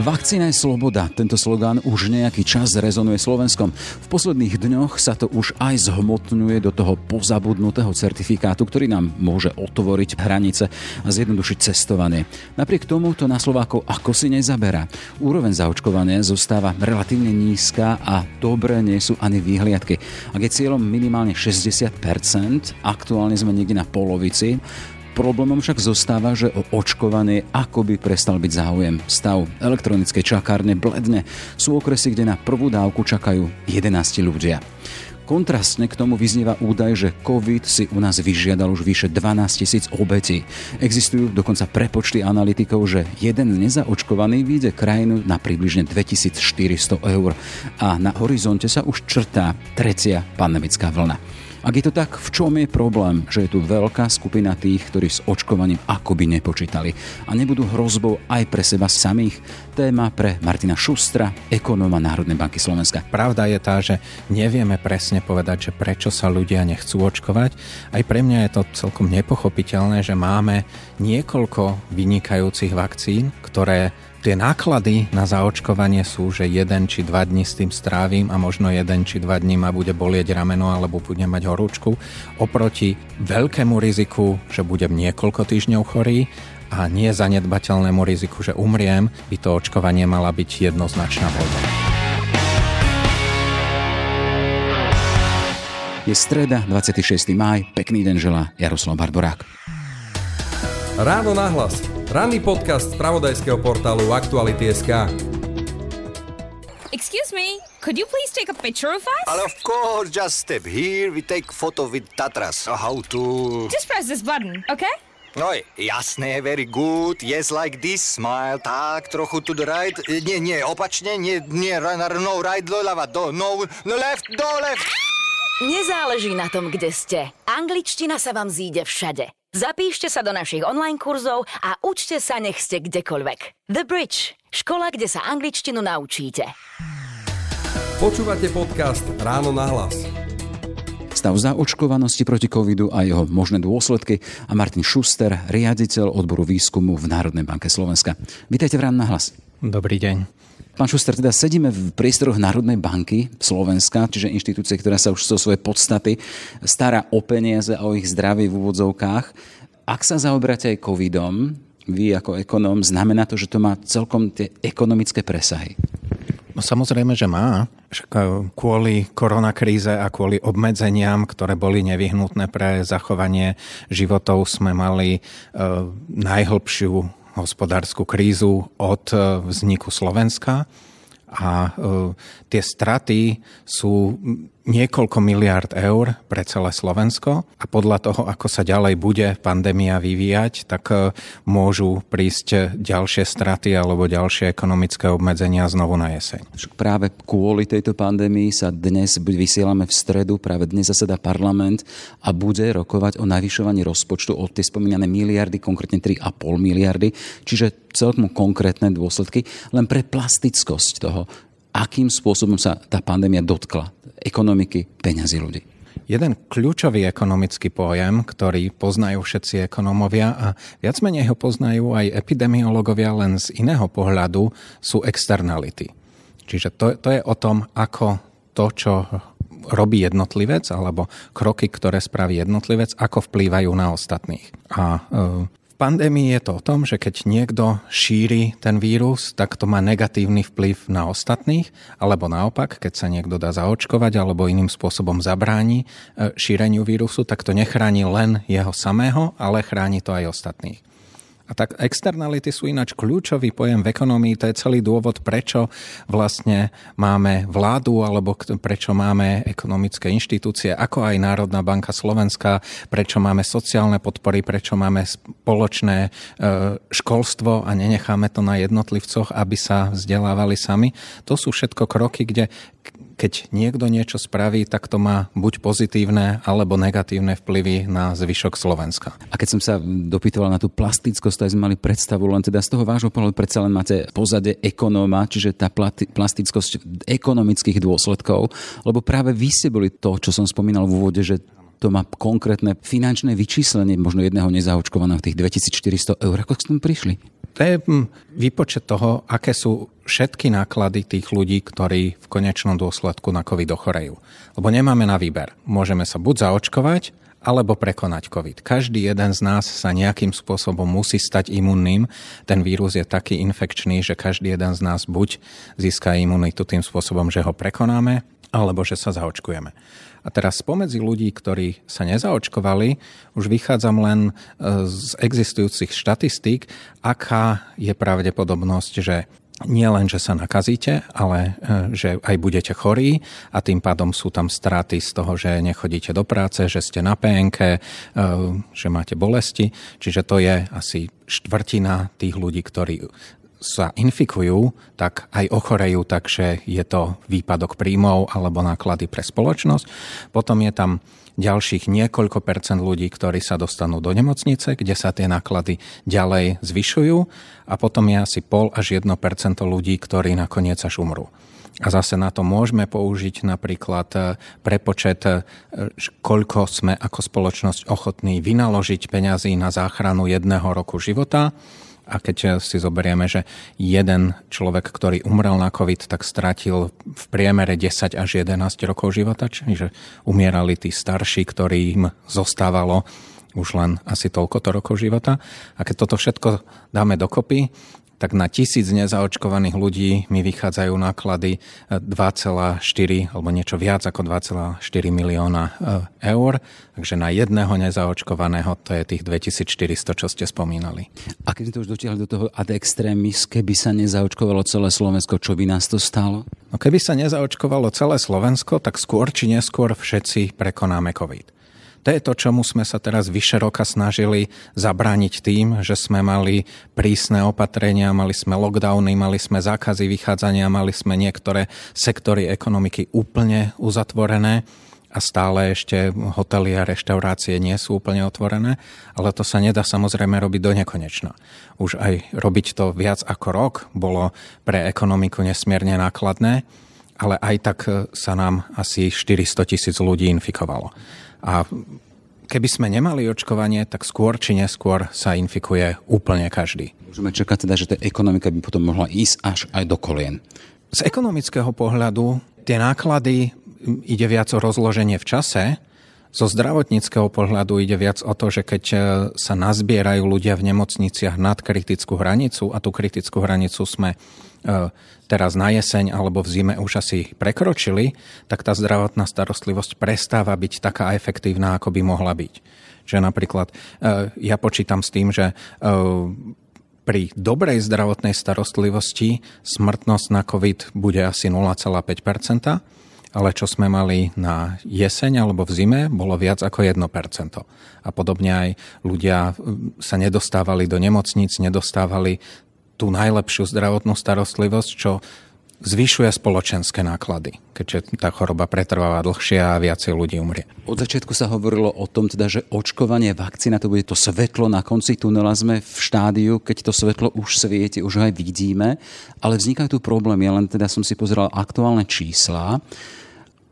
Vakcína je sloboda. Tento slogán už nejaký čas rezonuje Slovenskom. V posledných dňoch sa to už aj zhmotňuje do toho pozabudnutého certifikátu, ktorý nám môže otvoriť hranice a zjednodušiť cestovanie. Napriek tomu to na Slovákov ako si nezaberá. Úroveň zaočkovania zostáva relatívne nízka a dobre nie sú ani výhliadky. Ak je cieľom minimálne 60%, aktuálne sme niekde na polovici, Problémom však zostáva, že o očkovanie akoby prestal byť záujem. Stav elektronickej čakárne bledne. Sú okresy, kde na prvú dávku čakajú 11 ľudia. Kontrastne k tomu vyznieva údaj, že COVID si u nás vyžiadal už vyše 12 tisíc obetí. Existujú dokonca prepočty analytikov, že jeden nezaočkovaný vyjde krajinu na približne 2400 eur a na horizonte sa už črtá tretia pandemická vlna. Ak je to tak, v čom je problém, že je tu veľká skupina tých, ktorí s očkovaním akoby nepočítali a nebudú hrozbou aj pre seba samých? Téma pre Martina Šustra, ekonóma Národnej banky Slovenska. Pravda je tá, že nevieme presne povedať, že prečo sa ľudia nechcú očkovať. Aj pre mňa je to celkom nepochopiteľné, že máme niekoľko vynikajúcich vakcín, ktoré Tie náklady na zaočkovanie sú, že jeden či dva dní s tým strávim a možno jeden či dva dní ma bude bolieť rameno alebo budem mať horúčku. Oproti veľkému riziku, že budem niekoľko týždňov chorý a nie zanedbateľnému riziku, že umriem, by to očkovanie mala byť jednoznačná voľba. Je streda, 26. máj, pekný deň želá Jaroslav Barborák. Ráno nahlas Ranný podcast z pravodajského portálu Aktuality.sk Excuse me, could you please take a picture of us? Ale of course, just step here, we take photo with Tatras. How to... Just press this button, okay? No, jasné, very good. Yes, like this, smile, tak, trochu to the right. Nie, nie, opačne, nie, nie, no, right, doľava, do, no, no left, do, left. Nezáleží na tom, kde ste. Angličtina sa vám zíde všade. Zapíšte sa do našich online kurzov a učte sa, nech ste kdekoľvek. The Bridge. Škola, kde sa angličtinu naučíte. Počúvate podcast Ráno na hlas. Stav zaočkovanosti proti covidu a jeho možné dôsledky a Martin Schuster, riaditeľ odboru výskumu v Národnej banke Slovenska. Vítajte v Ráno na hlas. Dobrý deň. Pán Šuster, teda sedíme v priestoroch Národnej banky Slovenska, čiže inštitúcie, ktorá sa už zo svojej podstaty stará o peniaze a o ich zdravie v úvodzovkách. Ak sa zaoberáte aj covidom, vy ako ekonóm, znamená to, že to má celkom tie ekonomické presahy? No samozrejme, že má. E, kvôli koronakríze a kvôli obmedzeniam, ktoré boli nevyhnutné pre zachovanie životov, sme mali e, najhlbšiu hospodárskú krízu od e, vzniku Slovenska a e, tie straty sú niekoľko miliard eur pre celé Slovensko a podľa toho, ako sa ďalej bude pandémia vyvíjať, tak e, môžu prísť ďalšie straty alebo ďalšie ekonomické obmedzenia znovu na jeseň. Práve kvôli tejto pandémii sa dnes vysielame v stredu, práve dnes zaseda parlament a bude rokovať o navyšovaní rozpočtu od tie spomínané miliardy, konkrétne 3,5 miliardy, čiže celkom konkrétne dôsledky, len pre plastickosť toho, akým spôsobom sa tá pandémia dotkla ekonomiky, peňazí ľudí. Jeden kľúčový ekonomický pojem, ktorý poznajú všetci ekonómovia a viac menej ho poznajú aj epidemiológovia len z iného pohľadu, sú externality. Čiže to, to je o tom, ako to, čo robí jednotlivec, alebo kroky, ktoré spraví jednotlivec, ako vplývajú na ostatných. A e, pandémii je to o tom, že keď niekto šíri ten vírus, tak to má negatívny vplyv na ostatných, alebo naopak, keď sa niekto dá zaočkovať alebo iným spôsobom zabráni e, šíreniu vírusu, tak to nechráni len jeho samého, ale chráni to aj ostatných. A tak externality sú ináč kľúčový pojem v ekonomii. To je celý dôvod, prečo vlastne máme vládu alebo prečo máme ekonomické inštitúcie, ako aj Národná banka Slovenska, prečo máme sociálne podpory, prečo máme spoločné e, školstvo a nenecháme to na jednotlivcoch, aby sa vzdelávali sami. To sú všetko kroky, kde keď niekto niečo spraví, tak to má buď pozitívne alebo negatívne vplyvy na zvyšok Slovenska. A keď som sa dopytoval na tú plastickosť, tak sme mali predstavu, len teda z toho vášho pohľadu predsa len máte pozade ekonóma, čiže tá plastickosť ekonomických dôsledkov, lebo práve vy ste boli to, čo som spomínal v úvode, že to má konkrétne finančné vyčíslenie možno jedného nezaočkovaného tých 2400 eur. Ako tomu prišli? To je hm, výpočet toho, aké sú všetky náklady tých ľudí, ktorí v konečnom dôsledku na COVID ochorejú. Lebo nemáme na výber. Môžeme sa buď zaočkovať, alebo prekonať COVID. Každý jeden z nás sa nejakým spôsobom musí stať imunným. Ten vírus je taký infekčný, že každý jeden z nás buď získa imunitu tým spôsobom, že ho prekonáme, alebo že sa zaočkujeme. A teraz spomedzi ľudí, ktorí sa nezaočkovali, už vychádzam len e, z existujúcich štatistík, aká je pravdepodobnosť, že nie len, že sa nakazíte, ale e, že aj budete chorí a tým pádom sú tam straty z toho, že nechodíte do práce, že ste na PNK, e, že máte bolesti. Čiže to je asi štvrtina tých ľudí, ktorí sa infikujú, tak aj ochorejú, takže je to výpadok príjmov alebo náklady pre spoločnosť. Potom je tam ďalších niekoľko percent ľudí, ktorí sa dostanú do nemocnice, kde sa tie náklady ďalej zvyšujú a potom je asi pol až 1% ľudí, ktorí nakoniec až umrú. A zase na to môžeme použiť napríklad e, prepočet, e, koľko sme ako spoločnosť ochotní vynaložiť peňazí na záchranu jedného roku života a keď si zoberieme, že jeden človek, ktorý umrel na COVID, tak stratil v priemere 10 až 11 rokov života, čiže umierali tí starší, ktorým zostávalo už len asi toľkoto rokov života. A keď toto všetko dáme dokopy, tak na tisíc nezaočkovaných ľudí mi vychádzajú náklady 2,4 eh, alebo niečo viac ako 2,4 milióna eh, eur. Takže na jedného nezaočkovaného to je tých 2400, čo ste spomínali. A keď to už dotiahli do toho ad extremis, keby sa nezaočkovalo celé Slovensko, čo by nás to stalo? No keby sa nezaočkovalo celé Slovensko, tak skôr či neskôr všetci prekonáme COVID. To je to, čomu sme sa teraz vyše roka snažili zabrániť tým, že sme mali prísne opatrenia, mali sme lockdowny, mali sme zákazy vychádzania, mali sme niektoré sektory ekonomiky úplne uzatvorené a stále ešte hotely a reštaurácie nie sú úplne otvorené, ale to sa nedá samozrejme robiť do nekonečna. Už aj robiť to viac ako rok bolo pre ekonomiku nesmierne nákladné, ale aj tak sa nám asi 400 tisíc ľudí infikovalo. A keby sme nemali očkovanie, tak skôr či neskôr sa infikuje úplne každý. Môžeme čakať teda, že tá ekonomika by potom mohla ísť až aj do kolien. Z ekonomického pohľadu tie náklady ide viac o rozloženie v čase, zo zdravotníckého pohľadu ide viac o to, že keď e, sa nazbierajú ľudia v nemocniciach nad kritickú hranicu a tú kritickú hranicu sme E, teraz na jeseň alebo v zime už asi prekročili, tak tá zdravotná starostlivosť prestáva byť taká efektívna, ako by mohla byť. Čiže napríklad e, ja počítam s tým, že pri dobrej zdravotnej starostlivosti smrtnosť na COVID bude asi 0,5 ale čo sme mali na jeseň alebo v zime, bolo viac ako 1%. A podobne aj ľudia sa nedostávali do nemocníc, nedostávali tú najlepšiu zdravotnú starostlivosť, čo zvyšuje spoločenské náklady, keďže tá choroba pretrváva dlhšie a viacej ľudí umrie. Od začiatku sa hovorilo o tom, teda, že očkovanie, vakcína, to bude to svetlo na konci tunela. Sme v štádiu, keď to svetlo už svieti, už ho aj vidíme, ale vznikajú tu problémy. Ja len teda som si pozeral aktuálne čísla.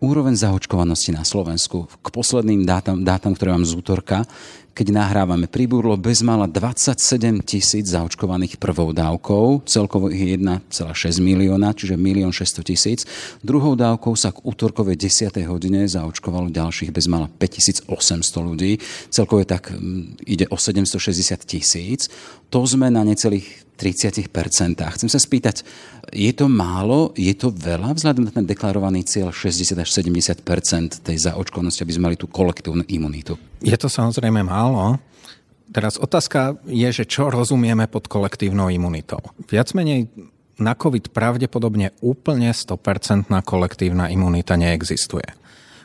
Úroveň zaočkovanosti na Slovensku k posledným dátam, dátam ktoré mám z útorka, keď nahrávame, pribúrlo bezmála 27 tisíc zaočkovaných prvou dávkou, celkovo ich je 1,6 milióna, čiže 1 600 tisíc. Druhou dávkou sa k útorkovej 10. hodine zaočkovalo ďalších bezmála 5800 ľudí, celkovo tak mm, ide o 760 tisíc. To sme na necelých 30%. Chcem sa spýtať, je to málo, je to veľa vzhľadom na ten deklarovaný cieľ 60 až 70% tej zaočkovanosti, aby sme mali tú kolektívnu imunitu? Je to samozrejme málo. Teraz otázka je, že čo rozumieme pod kolektívnou imunitou. Viac menej na COVID pravdepodobne úplne 100% kolektívna imunita neexistuje.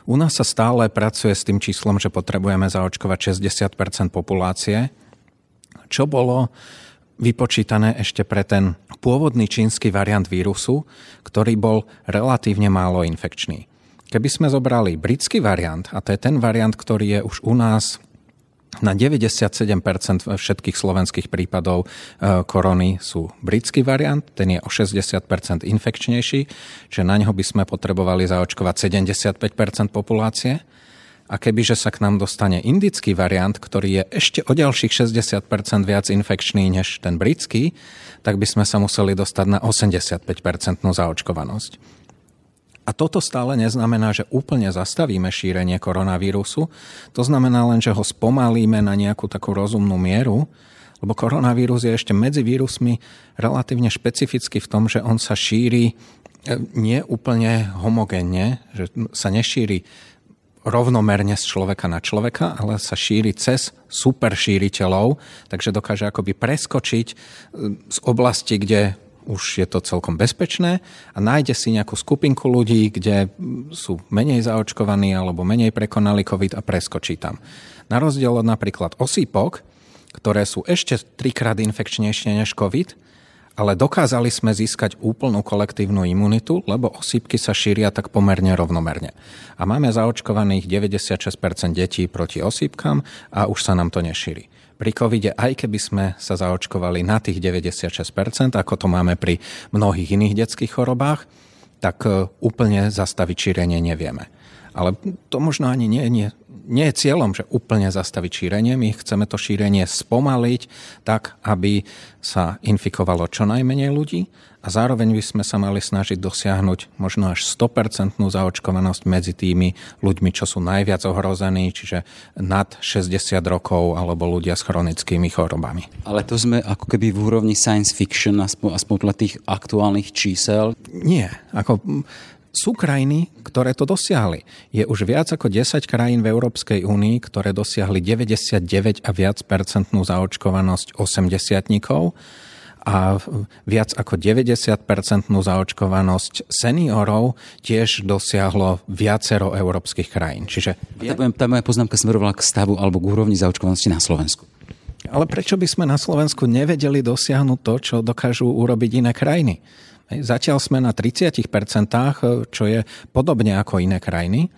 U nás sa stále pracuje s tým číslom, že potrebujeme zaočkovať 60% populácie, čo bolo vypočítané ešte pre ten pôvodný čínsky variant vírusu, ktorý bol relatívne málo infekčný. Keby sme zobrali britský variant, a to je ten variant, ktorý je už u nás na 97% všetkých slovenských prípadov e, korony sú britský variant, ten je o 60% infekčnejší, čiže na neho by sme potrebovali zaočkovať 75% populácie. A kebyže sa k nám dostane indický variant, ktorý je ešte o ďalších 60% viac infekčný než ten britský, tak by sme sa museli dostať na 85% zaočkovanosť. A toto stále neznamená, že úplne zastavíme šírenie koronavírusu. To znamená len, že ho spomalíme na nejakú takú rozumnú mieru, lebo koronavírus je ešte medzi vírusmi relatívne špecificky v tom, že on sa šíri e, nie úplne homogénne, že sa nešíri rovnomerne z človeka na človeka, ale sa šíri cez super šíriteľov, takže dokáže akoby preskočiť e, z oblasti, kde už je to celkom bezpečné a nájde si nejakú skupinku ľudí, kde sú menej zaočkovaní alebo menej prekonali COVID a preskočí tam. Na rozdiel od napríklad osýpok, ktoré sú ešte trikrát infekčnejšie než COVID, ale dokázali sme získať úplnú kolektívnu imunitu, lebo osýpky sa šíria tak pomerne rovnomerne. A máme zaočkovaných 96% detí proti osýpkam a už sa nám to nešíri. Pri covide, aj keby sme sa zaočkovali na tých 96%, ako to máme pri mnohých iných detských chorobách, tak e, úplne zastaviť šírenie nevieme. Ale to možno ani nie, nie, nie je cieľom, že úplne zastaviť šírenie. My chceme to šírenie spomaliť tak, aby sa infikovalo čo najmenej ľudí a zároveň by sme sa mali snažiť dosiahnuť možno až 100% zaočkovanosť medzi tými ľuďmi, čo sú najviac ohrození, čiže nad 60 rokov alebo ľudia s chronickými chorobami. Ale to sme ako keby v úrovni science fiction, aspoň, aspoň tých aktuálnych čísel? Nie. Ako sú krajiny, ktoré to dosiahli. Je už viac ako 10 krajín v Európskej únii, ktoré dosiahli 99 a viac percentnú zaočkovanosť 80 a viac ako 90-percentnú zaočkovanosť seniorov tiež dosiahlo viacero európskych krajín. Čiže... Ja, tá moja poznámka smerovala k stavu alebo k úrovni zaočkovanosti na Slovensku. Ale prečo by sme na Slovensku nevedeli dosiahnuť to, čo dokážu urobiť iné krajiny? Zatiaľ sme na 30%, čo je podobne ako iné krajiny,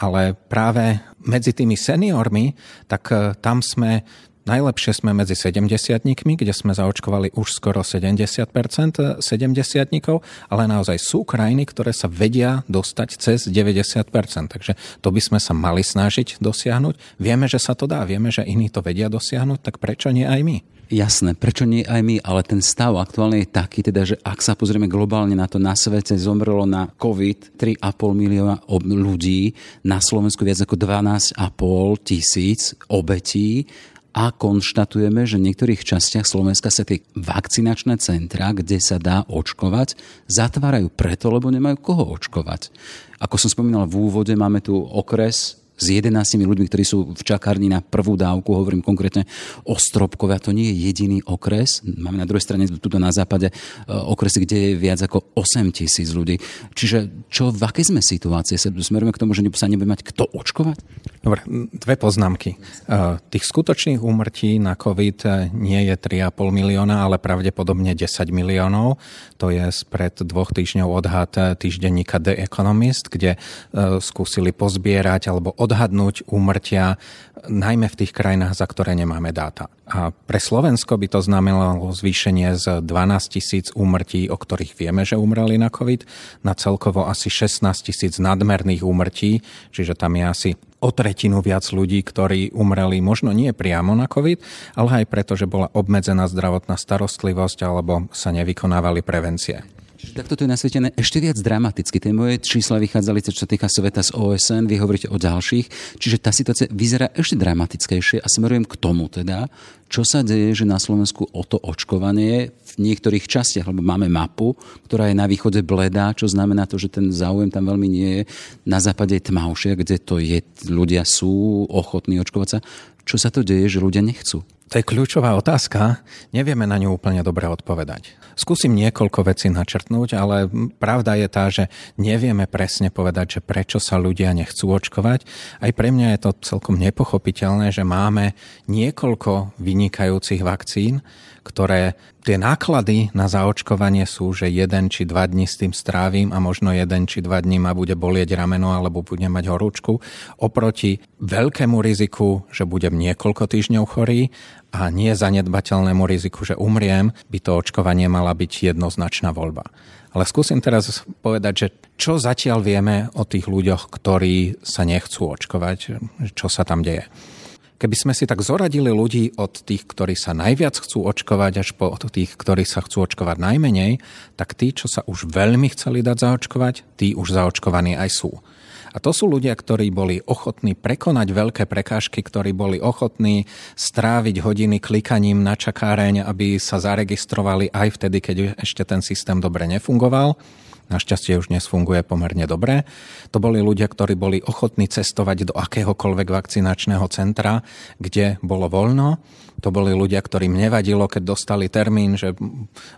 ale práve medzi tými seniormi, tak eh, tam sme Najlepšie sme medzi 70 kde sme zaočkovali už skoro 70% 70 ale naozaj sú krajiny, ktoré sa vedia dostať cez 90% Takže to by sme sa mali snažiť dosiahnuť. Vieme, že sa to dá, vieme, že iní to vedia dosiahnuť, tak prečo nie aj my? Jasné, prečo nie aj my, ale ten stav aktuálne je taký, teda, že ak sa pozrieme globálne na to, na svete zomrelo na COVID 3,5 milióna ľudí, na Slovensku viac ako 12,5 tisíc obetí a konštatujeme, že v niektorých častiach Slovenska sa tie vakcinačné centra, kde sa dá očkovať, zatvárajú preto, lebo nemajú koho očkovať. Ako som spomínal v úvode, máme tu okres s 11 ľuďmi, ktorí sú v čakárni na prvú dávku, hovorím konkrétne o Stropkove, a to nie je jediný okres. Máme na druhej strane tuto na západe e, okresy, kde je viac ako 8 tisíc ľudí. Čiže čo, v akej sme situácii? Smerujeme k tomu, že sa nebude mať kto očkovať? Dobre, dve poznámky. E, tých skutočných úmrtí na COVID e, nie je 3,5 milióna, ale pravdepodobne 10 miliónov. To je spred dvoch týždňov odhad týždenníka The Economist, kde skúsili pozbierať alebo od odhadnúť úmrtia najmä v tých krajinách, za ktoré nemáme dáta. A pre Slovensko by to znamenalo zvýšenie z 12 tisíc úmrtí, o ktorých vieme, že umreli na COVID, na celkovo asi 16 tisíc nadmerných úmrtí, čiže tam je asi o tretinu viac ľudí, ktorí umreli možno nie priamo na COVID, ale aj preto, že bola obmedzená zdravotná starostlivosť alebo sa nevykonávali prevencie. Tak toto je nasvietené ešte viac dramaticky. Tie moje čísla vychádzali, čo týka sveta z OSN, vy hovoríte o ďalších, čiže tá situácia vyzerá ešte dramatickejšie a smerujem k tomu teda, čo sa deje, že na Slovensku o to očkovanie v niektorých častiach, lebo máme mapu, ktorá je na východe bledá, čo znamená to, že ten záujem tam veľmi nie je. Na západe je tmavšie, kde to je, ľudia sú ochotní očkovať sa. Čo sa to deje, že ľudia nechcú? To je kľúčová otázka. Nevieme na ňu úplne dobre odpovedať. Skúsim niekoľko vecí načrtnúť, ale pravda je tá, že nevieme presne povedať, že prečo sa ľudia nechcú očkovať. Aj pre mňa je to celkom nepochopiteľné, že máme niekoľko vynikajúcich vakcín, ktoré tie náklady na zaočkovanie sú, že jeden či dva dní s tým strávim a možno jeden či dva dní ma bude bolieť rameno alebo budem mať horúčku, oproti veľkému riziku, že budem niekoľko týždňov chorý a nie zanedbateľnému riziku, že umriem, by to očkovanie mala byť jednoznačná voľba. Ale skúsim teraz povedať, že čo zatiaľ vieme o tých ľuďoch, ktorí sa nechcú očkovať, čo sa tam deje. Keby sme si tak zoradili ľudí od tých, ktorí sa najviac chcú očkovať, až po od tých, ktorí sa chcú očkovať najmenej, tak tí, čo sa už veľmi chceli dať zaočkovať, tí už zaočkovaní aj sú. A to sú ľudia, ktorí boli ochotní prekonať veľké prekážky, ktorí boli ochotní stráviť hodiny klikaním na čakáreň, aby sa zaregistrovali aj vtedy, keď ešte ten systém dobre nefungoval našťastie už dnes funguje pomerne dobre. To boli ľudia, ktorí boli ochotní cestovať do akéhokoľvek vakcinačného centra, kde bolo voľno. To boli ľudia, ktorým nevadilo, keď dostali termín, že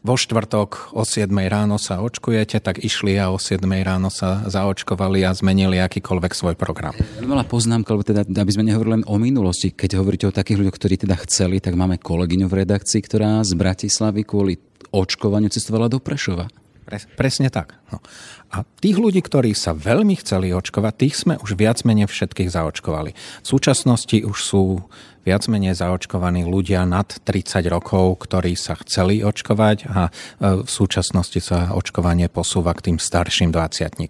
vo štvrtok o 7 ráno sa očkujete, tak išli a o 7 ráno sa zaočkovali a zmenili akýkoľvek svoj program. Malá poznámka, lebo teda, aby sme nehovorili len o minulosti. Keď hovoríte o takých ľuďoch, ktorí teda chceli, tak máme kolegyňu v redakcii, ktorá z Bratislavy kvôli očkovaniu cestovala do Prešova. Pres, presne tak. No. A tých ľudí, ktorí sa veľmi chceli očkovať, tých sme už viac menej všetkých zaočkovali. V súčasnosti už sú viac menej zaočkovaní ľudia nad 30 rokov, ktorí sa chceli očkovať a e, v súčasnosti sa očkovanie posúva k tým starším 20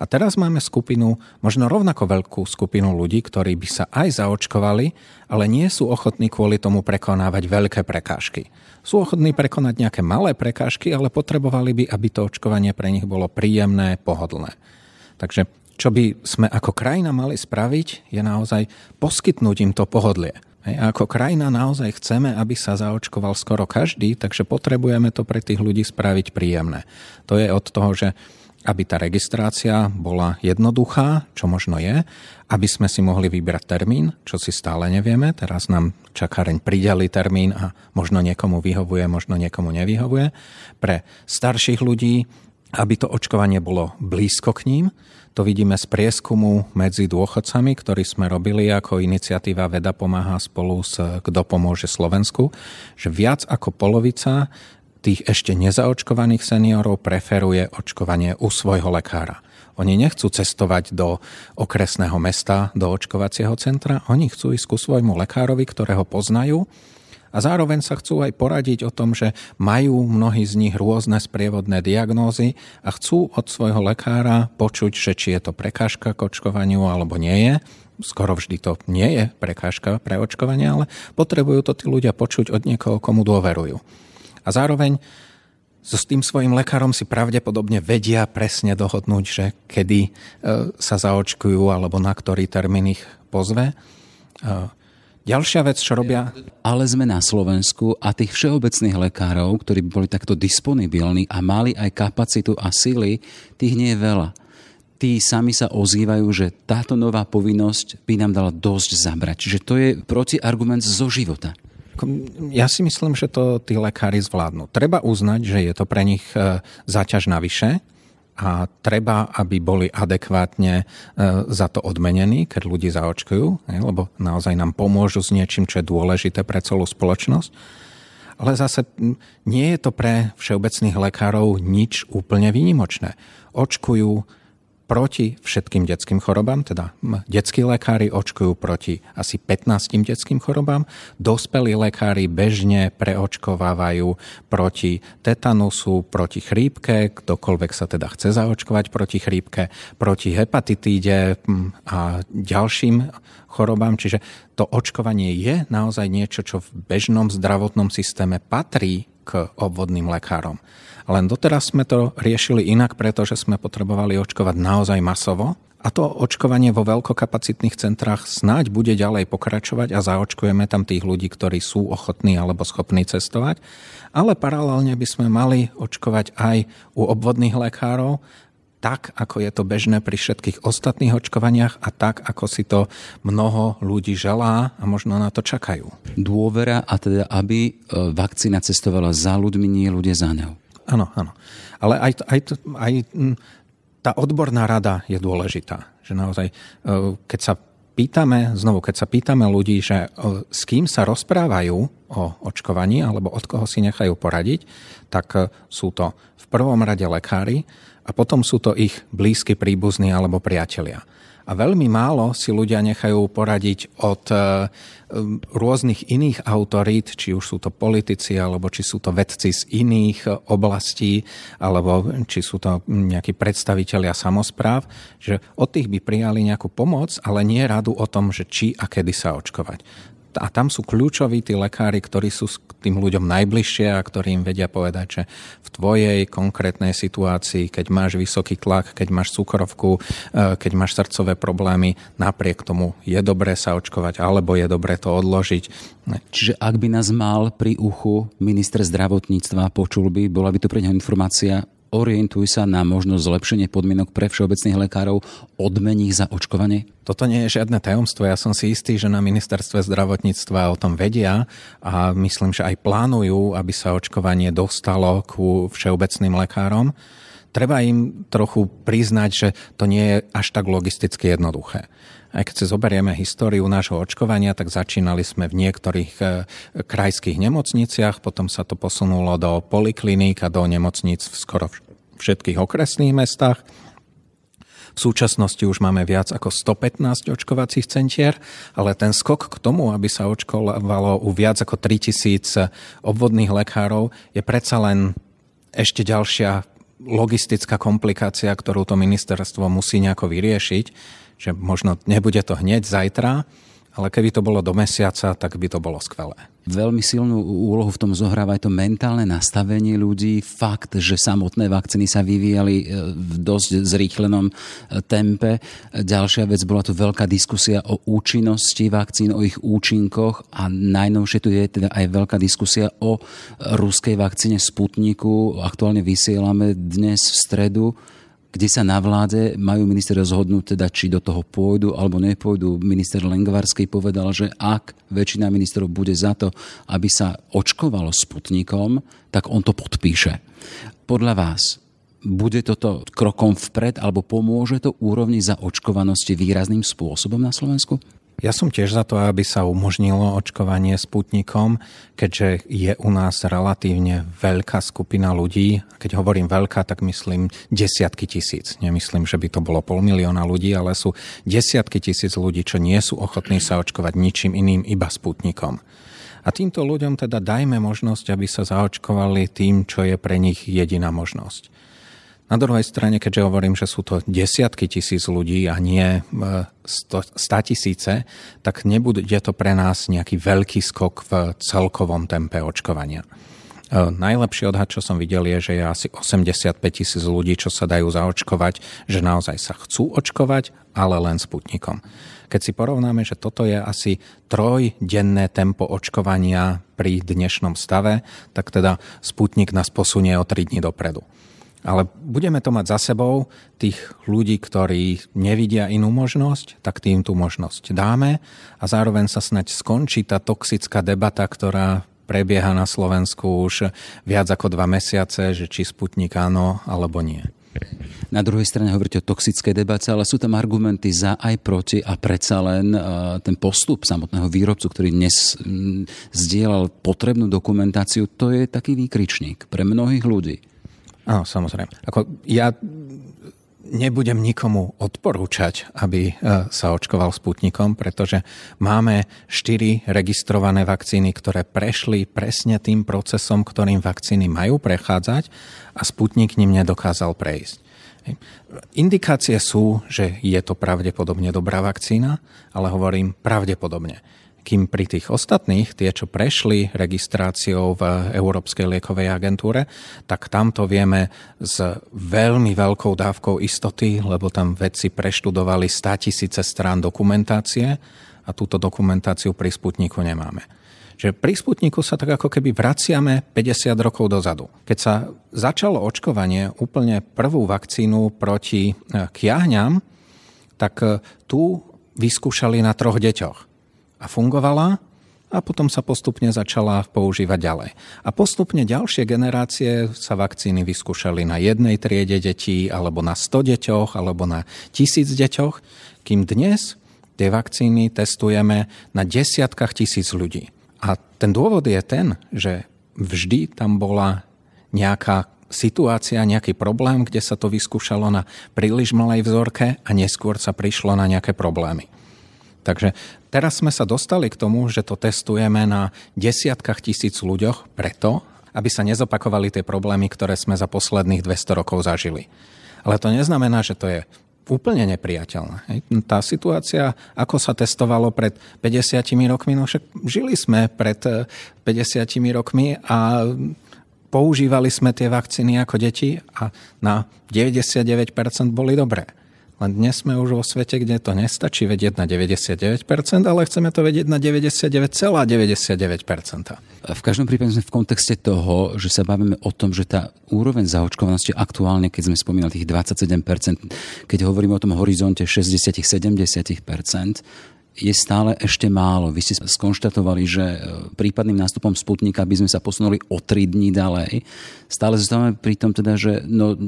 A teraz máme skupinu, možno rovnako veľkú skupinu ľudí, ktorí by sa aj zaočkovali, ale nie sú ochotní kvôli tomu prekonávať veľké prekážky sú ochotní prekonať nejaké malé prekážky, ale potrebovali by, aby to očkovanie pre nich bolo príjemné, pohodlné. Takže čo by sme ako krajina mali spraviť, je naozaj poskytnúť im to pohodlie. A ako krajina naozaj chceme, aby sa zaočkoval skoro každý, takže potrebujeme to pre tých ľudí spraviť príjemné. To je od toho, že aby tá registrácia bola jednoduchá, čo možno je, aby sme si mohli vybrať termín, čo si stále nevieme. Teraz nám čakáreň prideli termín a možno niekomu vyhovuje, možno niekomu nevyhovuje. Pre starších ľudí, aby to očkovanie bolo blízko k ním, to vidíme z prieskumu medzi dôchodcami, ktorý sme robili ako iniciatíva Veda pomáha spolu s Kto pomôže Slovensku, že viac ako polovica tých ešte nezaočkovaných seniorov preferuje očkovanie u svojho lekára. Oni nechcú cestovať do okresného mesta, do očkovacieho centra, oni chcú ísť ku svojmu lekárovi, ktorého poznajú a zároveň sa chcú aj poradiť o tom, že majú mnohí z nich rôzne sprievodné diagnózy a chcú od svojho lekára počuť, že či je to prekážka k očkovaniu alebo nie je. Skoro vždy to nie je prekážka pre očkovanie, ale potrebujú to tí ľudia počuť od niekoho, komu dôverujú. A zároveň so s tým svojim lekárom si pravdepodobne vedia presne dohodnúť, že kedy e, sa zaočkujú alebo na ktorý termín ich pozve. Ďalšia vec, čo robia... Ale sme na Slovensku a tých všeobecných lekárov, ktorí by boli takto disponibilní a mali aj kapacitu a sily, tých nie je veľa. Tí sami sa ozývajú, že táto nová povinnosť by nám dala dosť zabrať. Čiže to je protiargument zo života. Ja si myslím, že to tí lekári zvládnu. Treba uznať, že je to pre nich e, záťaž navyše a treba, aby boli adekvátne e, za to odmenení, keď ľudí zaočkujú, lebo naozaj nám pomôžu s niečím, čo je dôležité pre celú spoločnosť. Ale zase nie je to pre všeobecných lekárov nič úplne výnimočné. Očkujú proti všetkým detským chorobám, teda detskí lekári očkujú proti asi 15 detským chorobám, dospelí lekári bežne preočkovávajú proti tetanusu, proti chrípke, ktokoľvek sa teda chce zaočkovať proti chrípke, proti hepatitíde a ďalším chorobám. Čiže to očkovanie je naozaj niečo, čo v bežnom zdravotnom systéme patrí k obvodným lekárom. Len doteraz sme to riešili inak, pretože sme potrebovali očkovať naozaj masovo. A to očkovanie vo veľkokapacitných centrách snáď bude ďalej pokračovať a zaočkujeme tam tých ľudí, ktorí sú ochotní alebo schopní cestovať. Ale paralelne by sme mali očkovať aj u obvodných lekárov, tak, ako je to bežné pri všetkých ostatných očkovaniach a tak, ako si to mnoho ľudí želá a možno na to čakajú. Dôvera a teda, aby e, vakcína cestovala za ľuďmi, nie ľudia za ňou. Áno, áno. Ale aj, aj, aj tá odborná rada je dôležitá. Že naozaj, e, keď sa pýtame, znovu, keď sa pýtame ľudí, že e, s kým sa rozprávajú o očkovaní alebo od koho si nechajú poradiť, tak sú to v prvom rade lekári a potom sú to ich blízky príbuzní alebo priatelia. A veľmi málo si ľudia nechajú poradiť od e, rôznych iných autorít, či už sú to politici, alebo či sú to vedci z iných oblastí, alebo či sú to nejakí predstavitelia samozpráv, že od tých by prijali nejakú pomoc, ale nie radu o tom, že či a kedy sa očkovať a tam sú kľúčoví tí lekári, ktorí sú k tým ľuďom najbližšie a ktorí im vedia povedať, že v tvojej konkrétnej situácii, keď máš vysoký tlak, keď máš cukrovku, e, keď máš srdcové problémy, napriek tomu je dobré sa očkovať alebo je dobré to odložiť. Čiže ak by nás mal pri uchu minister zdravotníctva, počul by, bola by to pre neho informácia, orientuj sa na možnosť zlepšenie podmienok pre všeobecných lekárov, odmení za očkovanie? Toto nie je žiadne tajomstvo. Ja som si istý, že na ministerstve zdravotníctva o tom vedia a myslím, že aj plánujú, aby sa očkovanie dostalo ku všeobecným lekárom. Treba im trochu priznať, že to nie je až tak logisticky jednoduché. Aj keď si zoberieme históriu nášho očkovania, tak začínali sme v niektorých e, krajských nemocniciach, potom sa to posunulo do polikliník a do nemocníc v skoro všetkých okresných mestách. V súčasnosti už máme viac ako 115 očkovacích centier, ale ten skok k tomu, aby sa očkovalo u viac ako 3000 obvodných lekárov, je predsa len ešte ďalšia logistická komplikácia, ktorú to ministerstvo musí nejako vyriešiť že možno nebude to hneď zajtra, ale keby to bolo do mesiaca, tak by to bolo skvelé. Veľmi silnú úlohu v tom zohráva aj to mentálne nastavenie ľudí. Fakt, že samotné vakcíny sa vyvíjali e, v dosť zrýchlenom e, tempe. Ďalšia vec bola tu veľká diskusia o účinnosti vakcín, o ich účinkoch a najnovšie tu je teda aj veľká diskusia o ruskej vakcíne Sputniku. Aktuálne vysielame dnes v stredu kde sa na vláde majú minister rozhodnúť, teda, či do toho pôjdu alebo nepôjdu. Minister Lengvarský povedal, že ak väčšina ministrov bude za to, aby sa očkovalo Sputnikom, tak on to podpíše. Podľa vás, bude toto krokom vpred alebo pomôže to úrovni zaočkovanosti výrazným spôsobom na Slovensku? Ja som tiež za to, aby sa umožnilo očkovanie sputnikom, keďže je u nás relatívne veľká skupina ľudí. Keď hovorím veľká, tak myslím desiatky tisíc. Nemyslím, že by to bolo pol milióna ľudí, ale sú desiatky tisíc ľudí, čo nie sú ochotní sa očkovať ničím iným, iba sputnikom. A týmto ľuďom teda dajme možnosť, aby sa zaočkovali tým, čo je pre nich jediná možnosť. Na druhej strane, keďže hovorím, že sú to desiatky tisíc ľudí a nie e, sta tisíce, tak nebude to pre nás nejaký veľký skok v celkovom tempe očkovania. E, najlepší odhad, čo som videl, je, že je asi 85 tisíc ľudí, čo sa dajú zaočkovať, že naozaj sa chcú očkovať, ale len sputnikom. Keď si porovnáme, že toto je asi trojdenné tempo očkovania pri dnešnom stave, tak teda Sputnik nás posunie o 3 dní dopredu. Ale budeme to mať za sebou, tých ľudí, ktorí nevidia inú možnosť, tak tým tú možnosť dáme a zároveň sa snať skončí tá toxická debata, ktorá prebieha na Slovensku už viac ako dva mesiace, že či Sputnik áno alebo nie. Na druhej strane hovoríte o toxickej debate, ale sú tam argumenty za aj proti a predsa len ten postup samotného výrobcu, ktorý dnes zdieľal potrebnú dokumentáciu, to je taký výkričník pre mnohých ľudí. Áno, samozrejme. Ako ja nebudem nikomu odporúčať, aby e, sa očkoval Sputnikom, pretože máme štyri registrované vakcíny, ktoré prešli presne tým procesom, ktorým vakcíny majú prechádzať a Sputnik ním nedokázal prejsť. Indikácie sú, že je to pravdepodobne dobrá vakcína, ale hovorím pravdepodobne kým pri tých ostatných, tie, čo prešli registráciou v Európskej liekovej agentúre, tak tamto vieme s veľmi veľkou dávkou istoty, lebo tam vedci preštudovali 100 tisíce strán dokumentácie a túto dokumentáciu pri Sputniku nemáme. Že pri Sputniku sa tak ako keby vraciame 50 rokov dozadu. Keď sa začalo očkovanie, úplne prvú vakcínu proti eh, kiahňam, tak eh, tu vyskúšali na troch deťoch a fungovala a potom sa postupne začala používať ďalej. A postupne ďalšie generácie sa vakcíny vyskúšali na jednej triede detí, alebo na 100 deťoch, alebo na tisíc deťoch, kým dnes tie vakcíny testujeme na desiatkách tisíc ľudí. A ten dôvod je ten, že vždy tam bola nejaká situácia, nejaký problém, kde sa to vyskúšalo na príliš malej vzorke a neskôr sa prišlo na nejaké problémy. Takže teraz sme sa dostali k tomu, že to testujeme na desiatkách tisíc ľuďoch preto, aby sa nezopakovali tie problémy, ktoré sme za posledných 200 rokov zažili. Ale to neznamená, že to je úplne nepriateľné. Tá situácia, ako sa testovalo pred 50 rokmi, no však žili sme pred 50 eh, rokmi a používali sme tie vakcíny ako deti a na 99% boli dobré. Len dnes sme už vo svete, kde to nestačí vedieť na 99%, ale chceme to vedieť na 99,99%. V každom prípade sme v kontexte toho, že sa bavíme o tom, že tá úroveň zaočkovanosti aktuálne, keď sme spomínali tých 27%, keď hovoríme o tom horizonte 60-70%, je stále ešte málo. Vy ste skonštatovali, že e, prípadným nástupom Sputnika by sme sa posunuli o 3 dní ďalej. Stále zostávame pri tom teda, že no,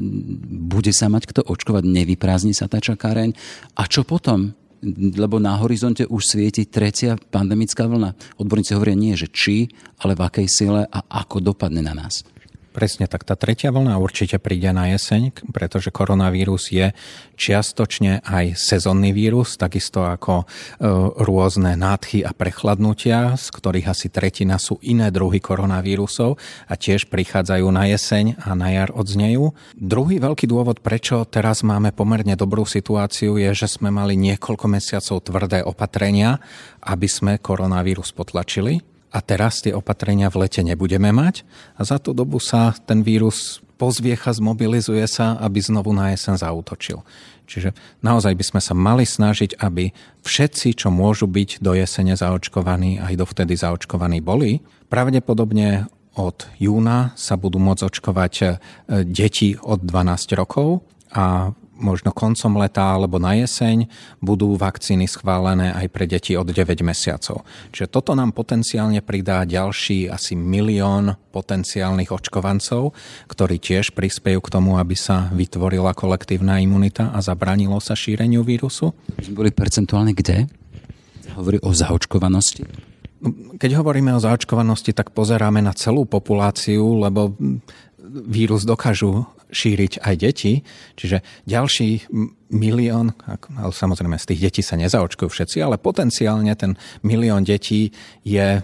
bude sa mať kto očkovať, nevyprázdni sa tá čakáreň. A čo potom? lebo na horizonte už svieti tretia pandemická vlna. Odborníci hovoria nie, že či, ale v akej sile a ako dopadne na nás. Presne tak. Tá tretia vlna určite príde na jeseň, pretože koronavírus je čiastočne aj sezónny vírus, takisto ako e, rôzne nádchy a prechladnutia, z ktorých asi tretina sú iné druhy koronavírusov a tiež prichádzajú na jeseň a na jar odznejú. Druhý veľký dôvod, prečo teraz máme pomerne dobrú situáciu, je, že sme mali niekoľko mesiacov tvrdé opatrenia, aby sme koronavírus potlačili a teraz tie opatrenia v lete nebudeme mať a za tú dobu sa ten vírus pozviecha, zmobilizuje sa, aby znovu na jesen zautočil. Čiže naozaj by sme sa mali snažiť, aby všetci, čo môžu byť do jesene zaočkovaní, aj dovtedy zaočkovaní boli. Pravdepodobne od júna sa budú môcť očkovať e, deti od 12 rokov a možno koncom leta alebo na jeseň budú vakcíny schválené aj pre deti od 9 mesiacov. Čiže toto nám potenciálne pridá ďalší asi milión potenciálnych očkovancov, ktorí tiež prispejú k tomu, aby sa vytvorila kolektívna imunita a zabranilo sa šíreniu vírusu. Boli percentuálne kde? Hovorí o zaočkovanosti? Keď hovoríme o zaočkovanosti, tak pozeráme na celú populáciu, lebo vírus dokážu šíriť aj deti. Čiže ďalší milión, ale samozrejme z tých detí sa nezaočkujú všetci, ale potenciálne ten milión detí je e,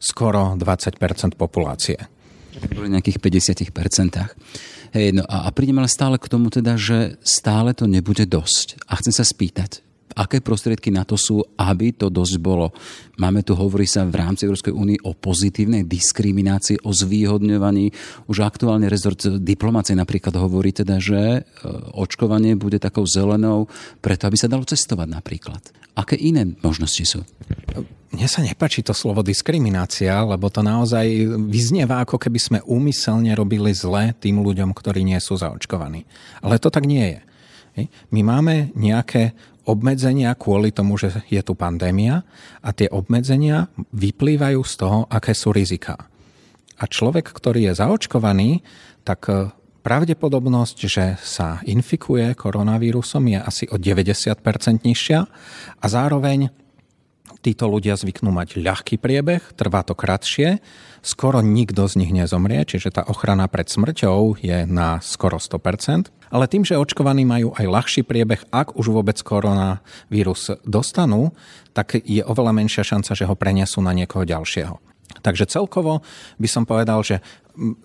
skoro 20% populácie. Boli nejakých 50 Hej, no a, a prídem ale stále k tomu teda, že stále to nebude dosť. A chcem sa spýtať, aké prostriedky na to sú, aby to dosť bolo. Máme tu, hovorí sa v rámci Európskej únie o pozitívnej diskriminácii, o zvýhodňovaní. Už aktuálne rezort diplomácie napríklad hovorí teda, že e, očkovanie bude takou zelenou, preto aby sa dalo cestovať napríklad. Aké iné možnosti sú? Mne sa nepačí to slovo diskriminácia, lebo to naozaj vyznieva, ako keby sme úmyselne robili zle tým ľuďom, ktorí nie sú zaočkovaní. Ale to tak nie je. My máme nejaké obmedzenia kvôli tomu, že je tu pandémia a tie obmedzenia vyplývajú z toho, aké sú riziká. A človek, ktorý je zaočkovaný, tak e, pravdepodobnosť, že sa infikuje koronavírusom je asi o 90% nižšia a zároveň títo ľudia zvyknú mať ľahký priebeh, trvá to kratšie, skoro nikto z nich nezomrie, čiže tá ochrana pred smrťou je na skoro 100%. Ale tým, že očkovaní majú aj ľahší priebeh, ak už vôbec koronavírus dostanú, tak je oveľa menšia šanca, že ho prenesú na niekoho ďalšieho. Takže celkovo by som povedal, že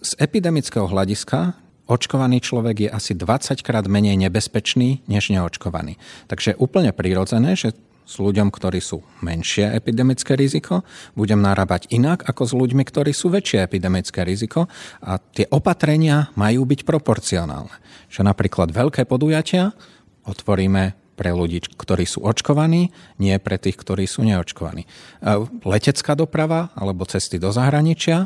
z epidemického hľadiska očkovaný človek je asi 20 krát menej nebezpečný než neočkovaný. Takže úplne prirodzené, že s ľuďom, ktorí sú menšie epidemické riziko, budem narábať inak ako s ľuďmi, ktorí sú väčšie epidemické riziko a tie opatrenia majú byť proporcionálne. Že napríklad veľké podujatia otvoríme pre ľudí, ktorí sú očkovaní, nie pre tých, ktorí sú neočkovaní. Letecká doprava alebo cesty do zahraničia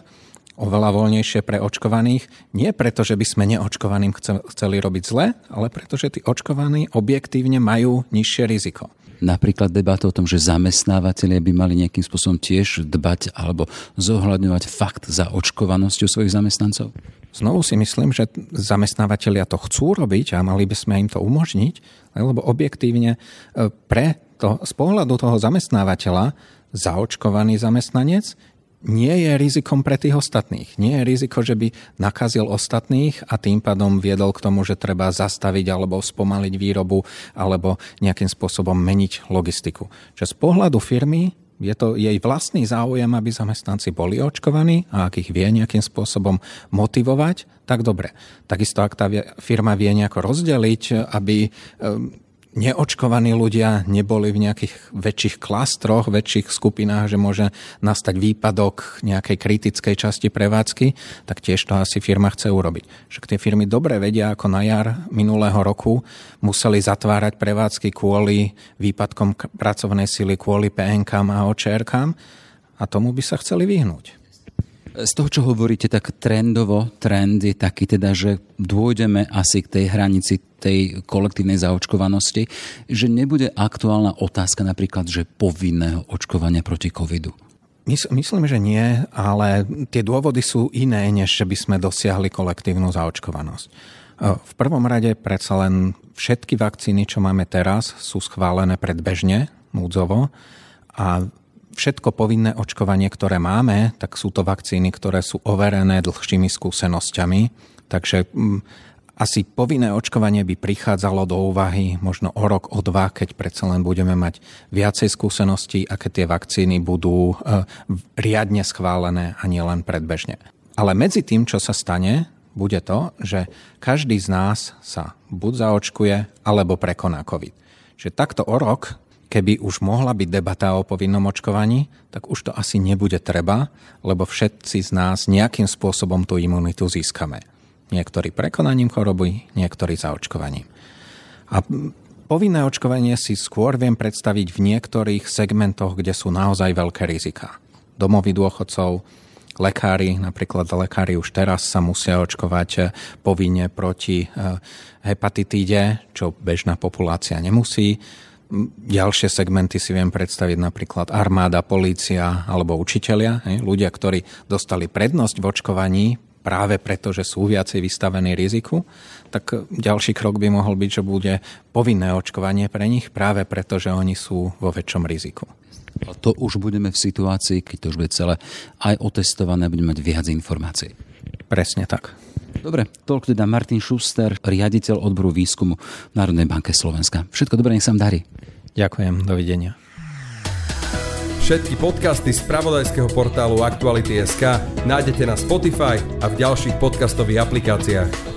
oveľa voľnejšie pre očkovaných, nie preto, že by sme neočkovaným chceli robiť zle, ale preto, že tí očkovaní objektívne majú nižšie riziko napríklad debatu o tom, že zamestnávateľia by mali nejakým spôsobom tiež dbať alebo zohľadňovať fakt za očkovanosťou svojich zamestnancov? Znovu si myslím, že zamestnávateľia to chcú robiť a mali by sme im to umožniť, lebo objektívne e, pre to, z pohľadu toho zamestnávateľa zaočkovaný zamestnanec nie je rizikom pre tých ostatných. Nie je riziko, že by nakazil ostatných a tým pádom viedol k tomu, že treba zastaviť alebo spomaliť výrobu alebo nejakým spôsobom meniť logistiku. Čiže z pohľadu firmy je to jej vlastný záujem, aby zamestnanci boli očkovaní a ak ich vie nejakým spôsobom motivovať, tak dobre. Takisto ak tá firma vie nejako rozdeliť, aby neočkovaní ľudia neboli v nejakých väčších klastroch, väčších skupinách, že môže nastať výpadok nejakej kritickej časti prevádzky, tak tiež to asi firma chce urobiť. Však tie firmy dobre vedia, ako na jar minulého roku museli zatvárať prevádzky kvôli výpadkom pracovnej sily, kvôli PNK a OČRK a tomu by sa chceli vyhnúť. Z toho, čo hovoríte, tak trendovo, trend je taký teda, že dôjdeme asi k tej hranici tej kolektívnej zaočkovanosti, že nebude aktuálna otázka napríklad, že povinného očkovania proti covidu. Myslím, že nie, ale tie dôvody sú iné, než by sme dosiahli kolektívnu zaočkovanosť. V prvom rade predsa len všetky vakcíny, čo máme teraz, sú schválené predbežne, núdzovo a všetko povinné očkovanie, ktoré máme, tak sú to vakcíny, ktoré sú overené dlhšími skúsenosťami. Takže mm, asi povinné očkovanie by prichádzalo do úvahy možno o rok, o dva, keď predsa len budeme mať viacej skúseností a keď tie vakcíny budú e, riadne schválené a nie len predbežne. Ale medzi tým, čo sa stane, bude to, že každý z nás sa buď zaočkuje, alebo prekoná COVID. Čiže takto o rok keby už mohla byť debata o povinnom očkovaní, tak už to asi nebude treba, lebo všetci z nás nejakým spôsobom tú imunitu získame. Niektorí prekonaním choroby, niektorí zaočkovaním. A povinné očkovanie si skôr viem predstaviť v niektorých segmentoch, kde sú naozaj veľké rizika. Domovy dôchodcov, lekári, napríklad lekári už teraz sa musia očkovať povinne proti eh, hepatitíde, čo bežná populácia nemusí Ďalšie segmenty si viem predstaviť napríklad armáda, polícia alebo učitelia, ľudia, ktorí dostali prednosť v očkovaní práve preto, že sú viacej vystavení riziku, tak ďalší krok by mohol byť, že bude povinné očkovanie pre nich práve preto, že oni sú vo väčšom riziku. To už budeme v situácii, keď to už bude celé aj otestované, budeme mať viac informácií. Presne tak. Dobre, toľko teda Martin Schuster, riaditeľ odboru výskumu Národnej banke Slovenska. Všetko dobré, nech sa vám darí. Ďakujem, dovidenia. Všetky podcasty z pravodajského portálu Aktuality.sk nájdete na Spotify a v ďalších podcastových aplikáciách.